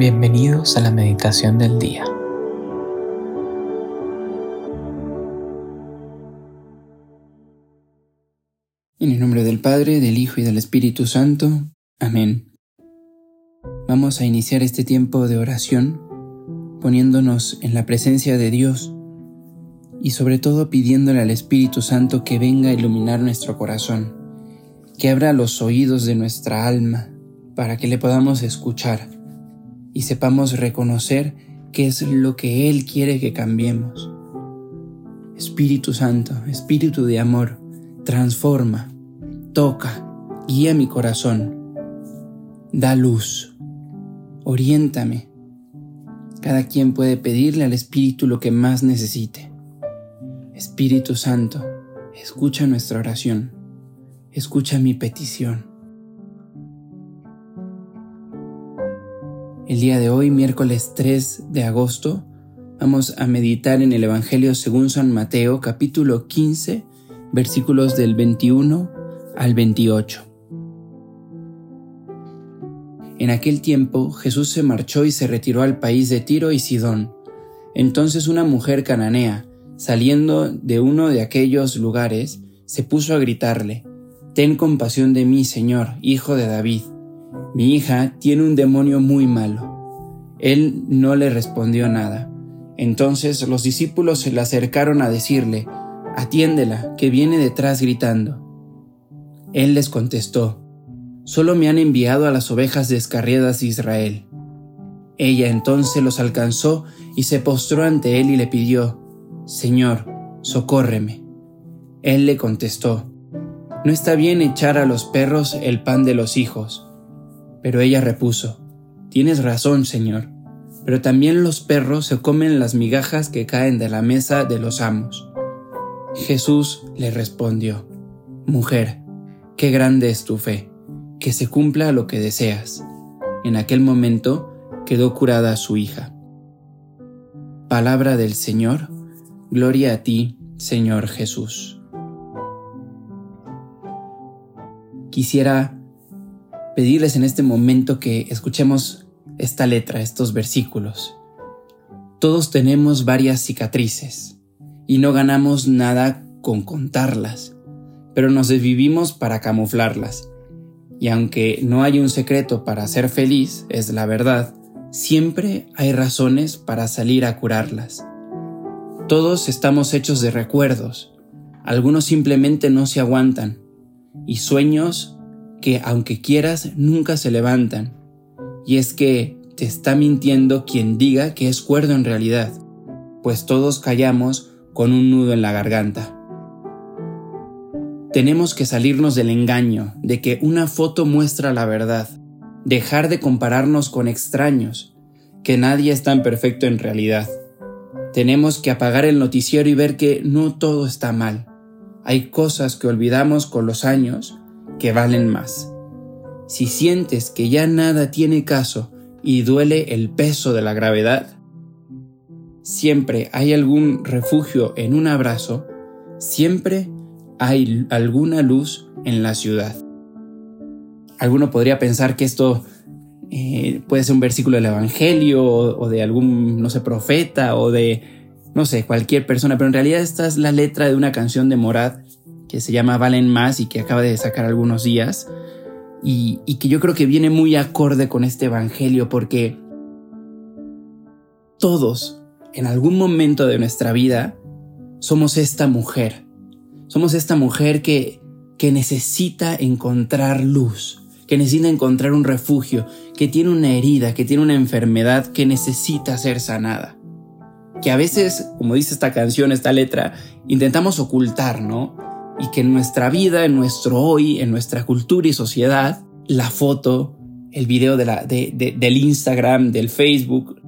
Bienvenidos a la meditación del día. En el nombre del Padre, del Hijo y del Espíritu Santo. Amén. Vamos a iniciar este tiempo de oración poniéndonos en la presencia de Dios y sobre todo pidiéndole al Espíritu Santo que venga a iluminar nuestro corazón, que abra los oídos de nuestra alma para que le podamos escuchar y sepamos reconocer qué es lo que Él quiere que cambiemos. Espíritu Santo, Espíritu de amor, transforma, toca, guía mi corazón, da luz, oriéntame. Cada quien puede pedirle al Espíritu lo que más necesite. Espíritu Santo, escucha nuestra oración, escucha mi petición. El día de hoy, miércoles 3 de agosto, vamos a meditar en el Evangelio según San Mateo, capítulo 15, versículos del 21 al 28. En aquel tiempo Jesús se marchó y se retiró al país de Tiro y Sidón. Entonces una mujer cananea, saliendo de uno de aquellos lugares, se puso a gritarle, Ten compasión de mí, Señor, hijo de David mi hija tiene un demonio muy malo. Él no le respondió nada. Entonces los discípulos se le acercaron a decirle, Atiéndela, que viene detrás gritando. Él les contestó, Solo me han enviado a las ovejas descarriadas de Israel. Ella entonces los alcanzó y se postró ante él y le pidió, Señor, socórreme. Él le contestó, No está bien echar a los perros el pan de los hijos. Pero ella repuso, Tienes razón, Señor, pero también los perros se comen las migajas que caen de la mesa de los amos. Jesús le respondió, Mujer, qué grande es tu fe, que se cumpla lo que deseas. En aquel momento quedó curada su hija. Palabra del Señor, gloria a ti, Señor Jesús. Quisiera pedirles en este momento que escuchemos esta letra, estos versículos. Todos tenemos varias cicatrices y no ganamos nada con contarlas, pero nos desvivimos para camuflarlas. Y aunque no hay un secreto para ser feliz, es la verdad, siempre hay razones para salir a curarlas. Todos estamos hechos de recuerdos, algunos simplemente no se aguantan, y sueños que aunque quieras nunca se levantan. Y es que te está mintiendo quien diga que es cuerdo en realidad, pues todos callamos con un nudo en la garganta. Tenemos que salirnos del engaño de que una foto muestra la verdad, dejar de compararnos con extraños, que nadie es tan perfecto en realidad. Tenemos que apagar el noticiero y ver que no todo está mal. Hay cosas que olvidamos con los años que valen más. Si sientes que ya nada tiene caso y duele el peso de la gravedad, siempre hay algún refugio en un abrazo, siempre hay alguna luz en la ciudad. Alguno podría pensar que esto eh, puede ser un versículo del Evangelio o, o, de algún, no sé, profeta o de, no sé, cualquier persona, pero en realidad esta es la letra de una canción de Morad que se llama Valen Más y que acaba de sacar algunos días, y, que yo creo que viene muy acorde con este Evangelio porque todos, en algún momento de nuestra vida, somos esta mujer. Somos esta mujer que, que necesita encontrar luz, que necesita encontrar un refugio, que tiene una herida, que tiene una enfermedad que necesita ser sanada. Que a veces, como dice esta canción, esta letra, intentamos ocultar, ¿no? Y que en nuestra vida, en nuestro hoy, en nuestra cultura y sociedad, la foto, el video del Instagram, del Facebook,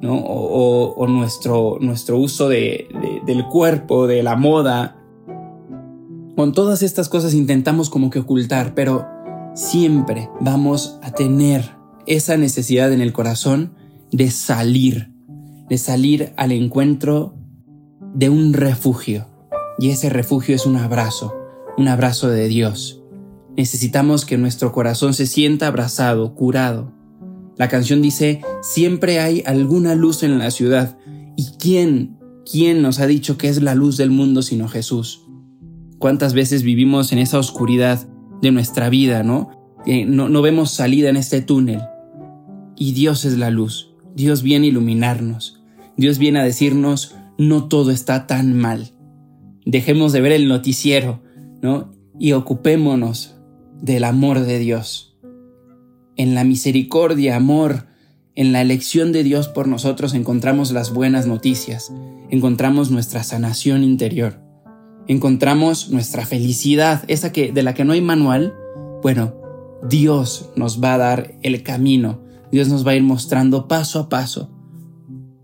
¿no? o, o, nuestro, nuestro uso de, del cuerpo, de la moda, con todas estas cosas intentamos como que ocultar, pero siempre vamos a tener esa necesidad en el corazón de salir, de salir al encuentro de un refugio, y ese refugio es un abrazo, un abrazo de Dios. Necesitamos que nuestro corazón se sienta abrazado, curado. La canción dice, siempre hay alguna luz en la ciudad. ¿Y quién, quién nos ha dicho que es la luz del mundo sino Jesús? ¿Cuántas veces vivimos en esa oscuridad de nuestra vida, no? no, no vemos salida en este túnel. Y Dios es la luz. Dios viene a iluminarnos. Dios viene a decirnos, no todo está tan mal. Dejemos de ver el noticiero, ¿no? Y ocupémonos del amor de Dios. En la misericordia, amor, en la elección de Dios por nosotros encontramos las buenas noticias, encontramos nuestra sanación interior, encontramos nuestra felicidad, esa que de la que no hay manual. Bueno, Dios nos va a dar el camino, Dios nos va a ir mostrando paso a paso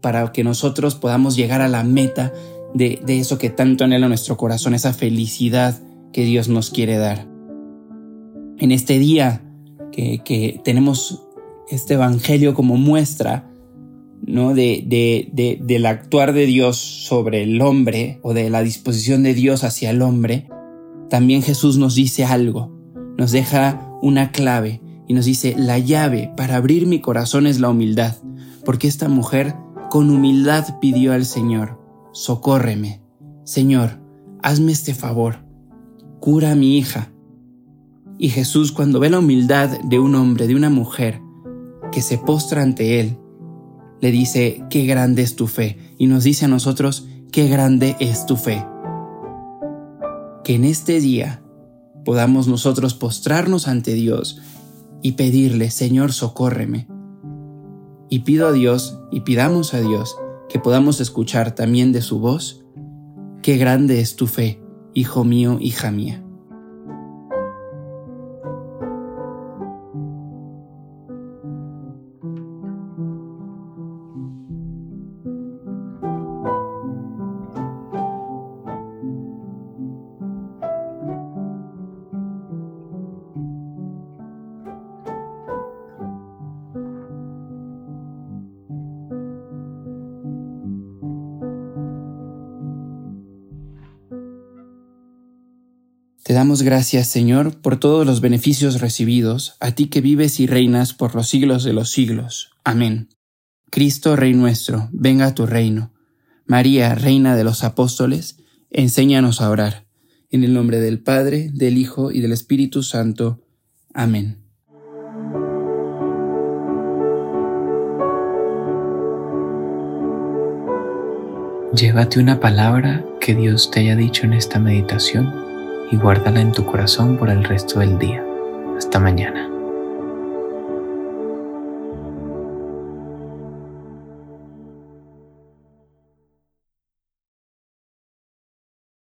para que nosotros podamos llegar a la meta de, eso que tanto anhela nuestro corazón, esa felicidad que Dios nos quiere dar. En este día que, tenemos este Evangelio como muestra, ¿no? De, de, del actuar de Dios sobre el hombre o de la disposición de Dios hacia el hombre, también Jesús nos dice algo, nos deja una clave y nos dice, la llave para abrir mi corazón es la humildad, porque esta mujer con humildad pidió al Señor, socórreme, Señor, hazme este favor, cura a mi hija. Y Jesús cuando ve la humildad de un hombre, de una mujer, que se postra ante él, le dice, qué grande es tu fe, y nos dice a nosotros, qué grande es tu fe. Que en este día podamos nosotros postrarnos ante Dios y pedirle, Señor, socórreme. Y pido a Dios y pidamos a Dios que podamos escuchar también de su voz, qué grande es tu fe, hijo mío, hija mía. Te damos gracias, Señor, por todos los beneficios recibidos, a ti que vives y reinas por los siglos de los siglos. Amén. Cristo, Rey nuestro, venga a tu reino. María, Reina de los Apóstoles, enséñanos a orar. En el nombre del Padre, del Hijo y del Espíritu Santo. Amén. Llévate una palabra que Dios te haya dicho en esta meditación y guárdala en tu corazón por el resto del día. Hasta mañana.